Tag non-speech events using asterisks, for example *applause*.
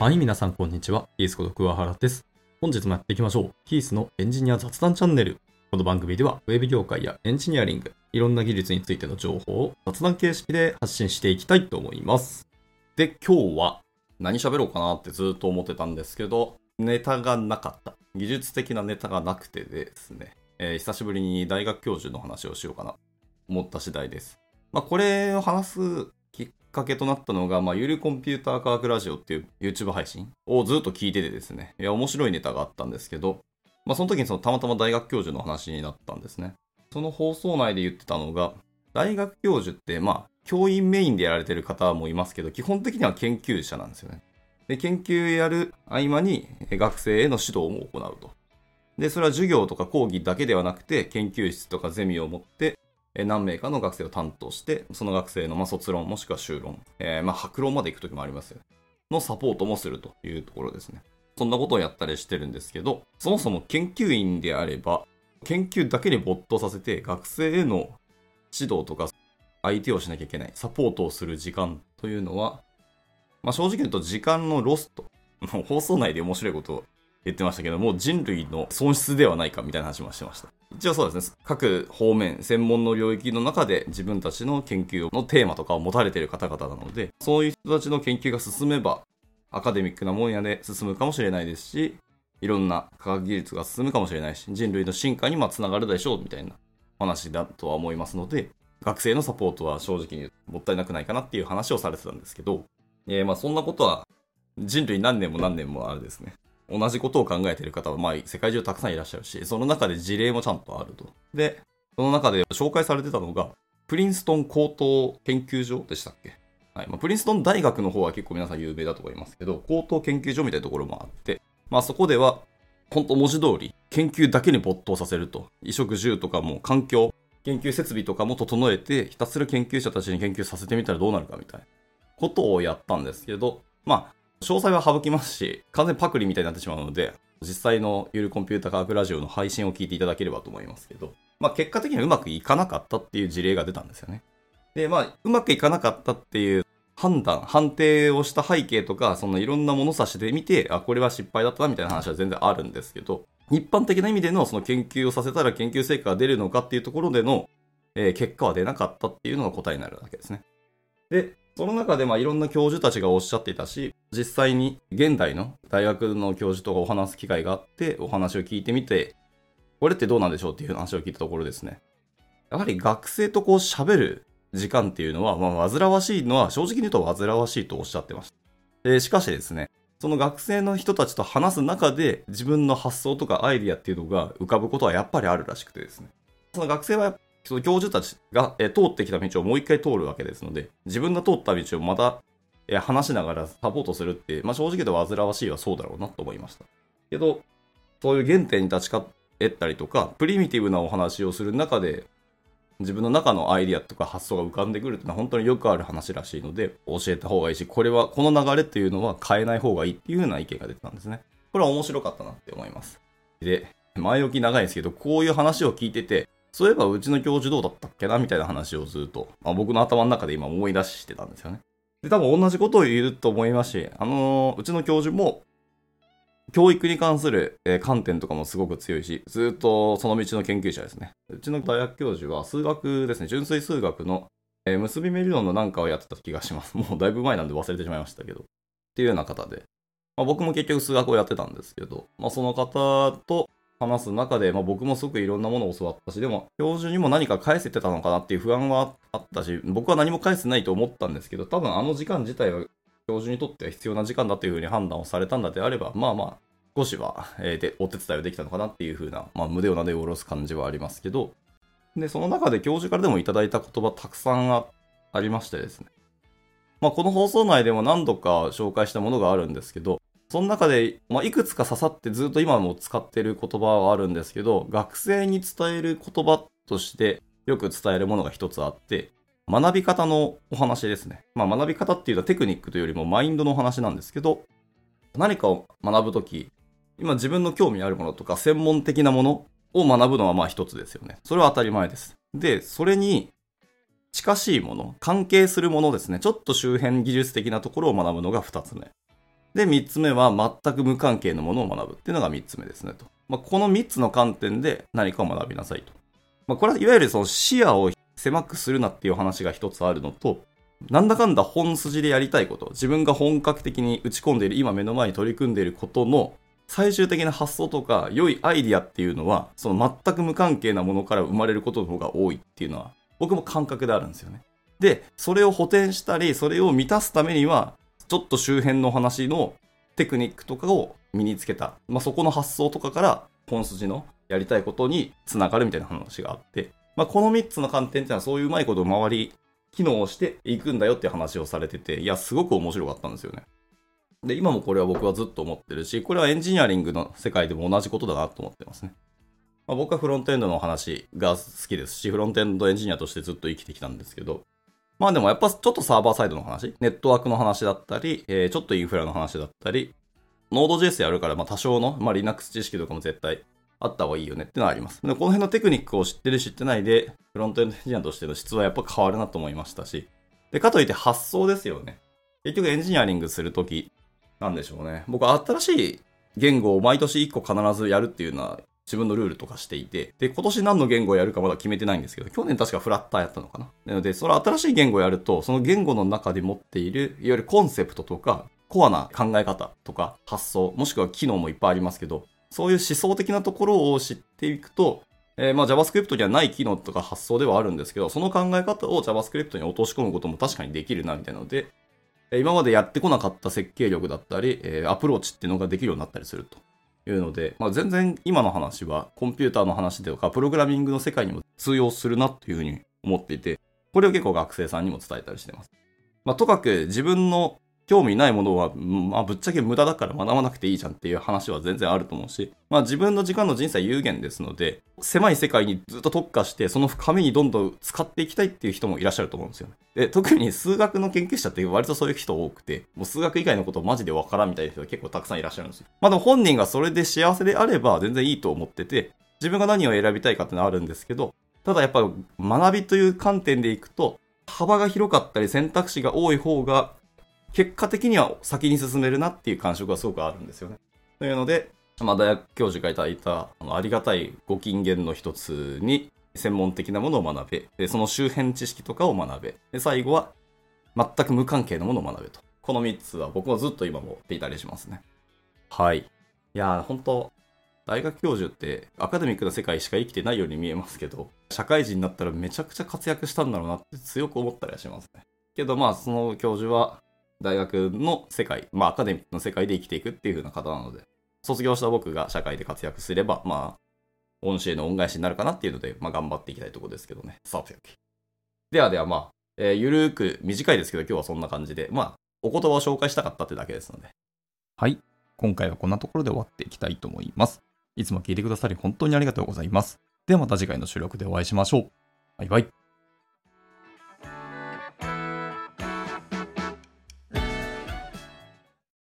はい、皆さんこんにちは。キースこと桑原です。本日もやっていきましょう。キースのエンジニア雑談チャンネル。この番組では、ウェブ業界やエンジニアリング、いろんな技術についての情報を雑談形式で発信していきたいと思います。で、今日は何喋ろうかなってずっと思ってたんですけど、ネタがなかった。技術的なネタがなくてですね、えー久しぶりに大学教授の話をしようかなと思った次第です。まあ、これを話すきっかけとなったのが、まあ、ゆるコンピューター科学ラジオっていう YouTube 配信をずっと聞いててですね、いや、面白いネタがあったんですけど、まあ、その時にそのたまたま大学教授の話になったんですね。その放送内で言ってたのが、大学教授って、まあ、教員メインでやられてる方もいますけど、基本的には研究者なんですよね。で、研究やる合間にえ学生への指導も行うと。で、それは授業とか講義だけではなくて、研究室とかゼミを持って、何名かの学生を担当して、その学生のまあ卒論もしくは修論、えーまあ白論まで行く時もありますよね。のサポートもするというところですね。そんなことをやったりしてるんですけど、そもそも研究員であれば、研究だけに没頭させて、学生への指導とか、相手をしなきゃいけない、サポートをする時間というのは、まあ、正直言うと時間のロスト。も *laughs* う放送内で面白いことを言ってましたけども、人類の損失ではないかみたいな話もしてました。一応そうですね、各方面、専門の領域の中で自分たちの研究のテーマとかを持たれている方々なので、そういう人たちの研究が進めば、アカデミックな分野で進むかもしれないですし、いろんな科学技術が進むかもしれないし、人類の進化にまあつながるでしょうみたいな話だとは思いますので、学生のサポートは正直にもったいなくないかなっていう話をされてたんですけど、えーまあそんなことは人類何年も何年もあるですね。同じことを考えている方は、まあ、世界中たくさんいらっしゃるし、その中で事例もちゃんとあると。で、その中で紹介されてたのが、プリンストン高等研究所でしたっけ？はい。まあ、プリンストン大学の方は結構皆さん有名だと思いますけど、高等研究所みたいなところもあって、まあそこでは、本当文字通り、研究だけに没頭させると。衣食住とかも環境、研究設備とかも整えて、ひたすら研究者たちに研究させてみたらどうなるかみたいなことをやったんですけど、まあ、詳細は省きますし、完全パクリみたいになってしまうので、実際のゆるコンピュータ科学ラジオの配信を聞いていただければと思いますけど、まあ結果的にはうまくいかなかったっていう事例が出たんですよね。で、まあ、うまくいかなかったっていう判断、判定をした背景とか、そのいろんな物差しで見て、あ、これは失敗だったなみたいな話は全然あるんですけど、一般的な意味でのその研究をさせたら研究成果が出るのかっていうところでの、えー結果は出なかったっていうのが答えになるわけですね。で、その中でまあいろんな教授たちがおっしゃっていたし、実際に現代の大学の教授とかお話す機会があって、お話を聞いてみて、これってどうなんでしょうっていう話を聞いたところですね。やはり学生とこう喋る時間っていうのは、まあ煩わしいのは正直に言うと煩わしいとおっしゃってました。でしかしですね、その学生の人たちと話す中で自分の発想とかアイディアっていうのが浮かぶことはやっぱりあるらしくてですね。その学生はその教授たちがえ通ってきた道をもう一回通るわけですので、自分が通った道をまたえ話しながらサポートするって、まあ、正直言うと煩わしいはそうだろうなと思いました。けど、そういう原点に立ち返ったりとか、プリミティブなお話をする中で、自分の中のアイディアとか発想が浮かんでくるっていうのは本当によくある話らしいので、教えた方がいいし、これは、この流れっていうのは変えない方がいいっていうような意見が出てたんですね。これは面白かったなって思います。で、前置き長いんですけど、こういう話を聞いてて、そういえばうちの教授どうだったっけなみたいな話をずっと、まあ、僕の頭の中で今思い出してたんですよね。で、多分同じことを言うと思いますし、あのーうちの教授も、教育に関する、えー観点とかもすごく強いし、ずっとその道の研究者ですね。うちの大学教授は数学ですね、純粋数学の、えー結び目理論のなんかをやってた気がします。もうだいぶ前なんで忘れてしまいましたけど。っていうような方で。まあ、僕も結局数学をやってたんですけど、まあ、その方と話す中で、まあ、僕もすごくいろんなものを教わったし、でも、教授にも何か返せてたのかなっていう不安はあったし、僕は何も返せないと思ったんですけど、多分あの時間自体は教授にとっては必要な時間だというふうに判断をされたんだであれば、まあまあ、少しは、えーでお手伝いをできたのかなっていうふうな、まあ、胸をなで下ろす感じはありますけど、で、その中で教授からでもいただいた言葉たくさんありましてですね。まあ、この放送内でも何度か紹介したものがあるんですけど、その中で、まあ、いくつか刺さってずっと今も使ってる言葉はあるんですけど、学生に伝える言葉としてよく伝えるものが一つあって、学び方のお話ですね。まあ、学び方っていうのはテクニックというよりもマインドのお話なんですけど、何かを学ぶとき、今自分の興味あるものとか専門的なものを学ぶのはまあ一つですよね。それは当たり前です。で、それに近しいもの、関係するものですね。ちょっと周辺技術的なところを学ぶのが二つ目。で、3つ目は全く無関係のものを学ぶっていうのが3つ目ですねと。まあ、この3つの観点で何かを学びなさいと。まあ、これはいわゆるその視野を狭くするなっていう話が一つあるのと、なんだかんだ本筋でやりたいこと、自分が本格的に打ち込んでいる、今目の前に取り組んでいることの最終的な発想とか良いアイディアっていうのは、その全く無関係なものから生まれることの方が多いっていうのは、僕も感覚であるんですよね。で、それを補填したり、それを満たすためには、ちょっと周辺の話のテクニックとかを身につけた。まあ、そこの発想とかから本筋のやりたいことにつながるみたいな話があって、まあ、この3つの観点っていうのはそういううまいことを周り、機能をしていくんだよって話をされてて、いや、すごく面白かったんですよね。で、今もこれは僕はずっと思ってるし、これはエンジニアリングの世界でも同じことだなと思ってますね。まあ、僕はフロントエンドの話が好きですし、フロントエンドエンジニアとしてずっと生きてきたんですけど、まあでもやっぱちょっとサーバーサイドの話、ネットワークの話だったり、えー、ちょっとインフラの話だったり、ノード JS やるから、まあ多少の、まあ Linux 知識とかも絶対あった方がいいよねってのはあります。でこの辺のテクニックを知ってる知ってないで、フロントエンドエンジニアとしての質はやっぱ変わるなと思いましたし、で、かといって発想ですよね。結局エンジニアリングするとき、なんでしょうね。僕は新しい言語を毎年1個必ずやるっていうのは自分のルールとかしていて、で、今年何の言語をやるかまだ決めてないんですけど、去年確かフラッターやったのかな。なので、その新しい言語をやると、その言語の中で持っている、いわゆるコンセプトとか、コアな考え方とか発想、もしくは機能もいっぱいありますけど、そういう思想的なところを知っていくと、えー、まあ JavaScript にはない機能とか発想ではあるんですけど、その考え方を JavaScript に落とし込むことも確かにできるな、みたいなので、今までやってこなかった設計力だったり、え、アプローチっていうのができるようになったりすると。いうので、まあ、全然今の話はコンピューターの話とかプログラミングの世界にも通用するなというふうに思っていて、これを結構学生さんにも伝えたりしてます。まあ、とかく自分の興味ないものは、まあ、ぶっちゃけ無駄だから学ばなくていいじゃんっていう話は全然あると思うし、まあ、自分の時間の人生有限ですので、狭い世界にずっと特化して、その深みにどんどん使っていきたいっていう人もいらっしゃると思うんですよね。で、特に数学の研究者って割とそういう人多くて、もう数学以外のことマジでわからんみたいな人が結構たくさんいらっしゃるんですよ。まあでも本人がそれで幸せであれば全然いいと思ってて、自分が何を選びたいかってのはあるんですけど、ただやっぱ学びという観点でいくと、幅が広かったり選択肢が多い方が結果的には先に進めるなっていう感触がすごくあるんですよね。というので、まあ、大学教授がいただいたあのありがたいご金言の一つに専門的なものを学べで、その周辺知識とかを学べで、最後は全く無関係なものを学べと。この3つは僕はずっと今もっていたりしますね。はい。いやー、本当大学教授ってアカデミックな世界しか生きてないように見えますけど、社会人になったらめちゃくちゃ活躍したんだろうなって強く思ったりはしますね。けどまあ、その教授は大学の世界、まあアカデミックの世界で生きていくっていう風な方なので、卒業した僕が社会で活躍すれば、まあ、恩師への恩返しになるかなっていうので、まあ頑張っていきたいところですけどね。さておき。ではではまあ、えー、ゆるーく短いですけど今日はそんな感じで、まあ、お言葉を紹介したかったってだけですので。はい。今回はこんなところで終わっていきたいと思います。いつも聞いてくださり本当にありがとうございます。ではまた次回の収録でお会いしましょう。バイバイ。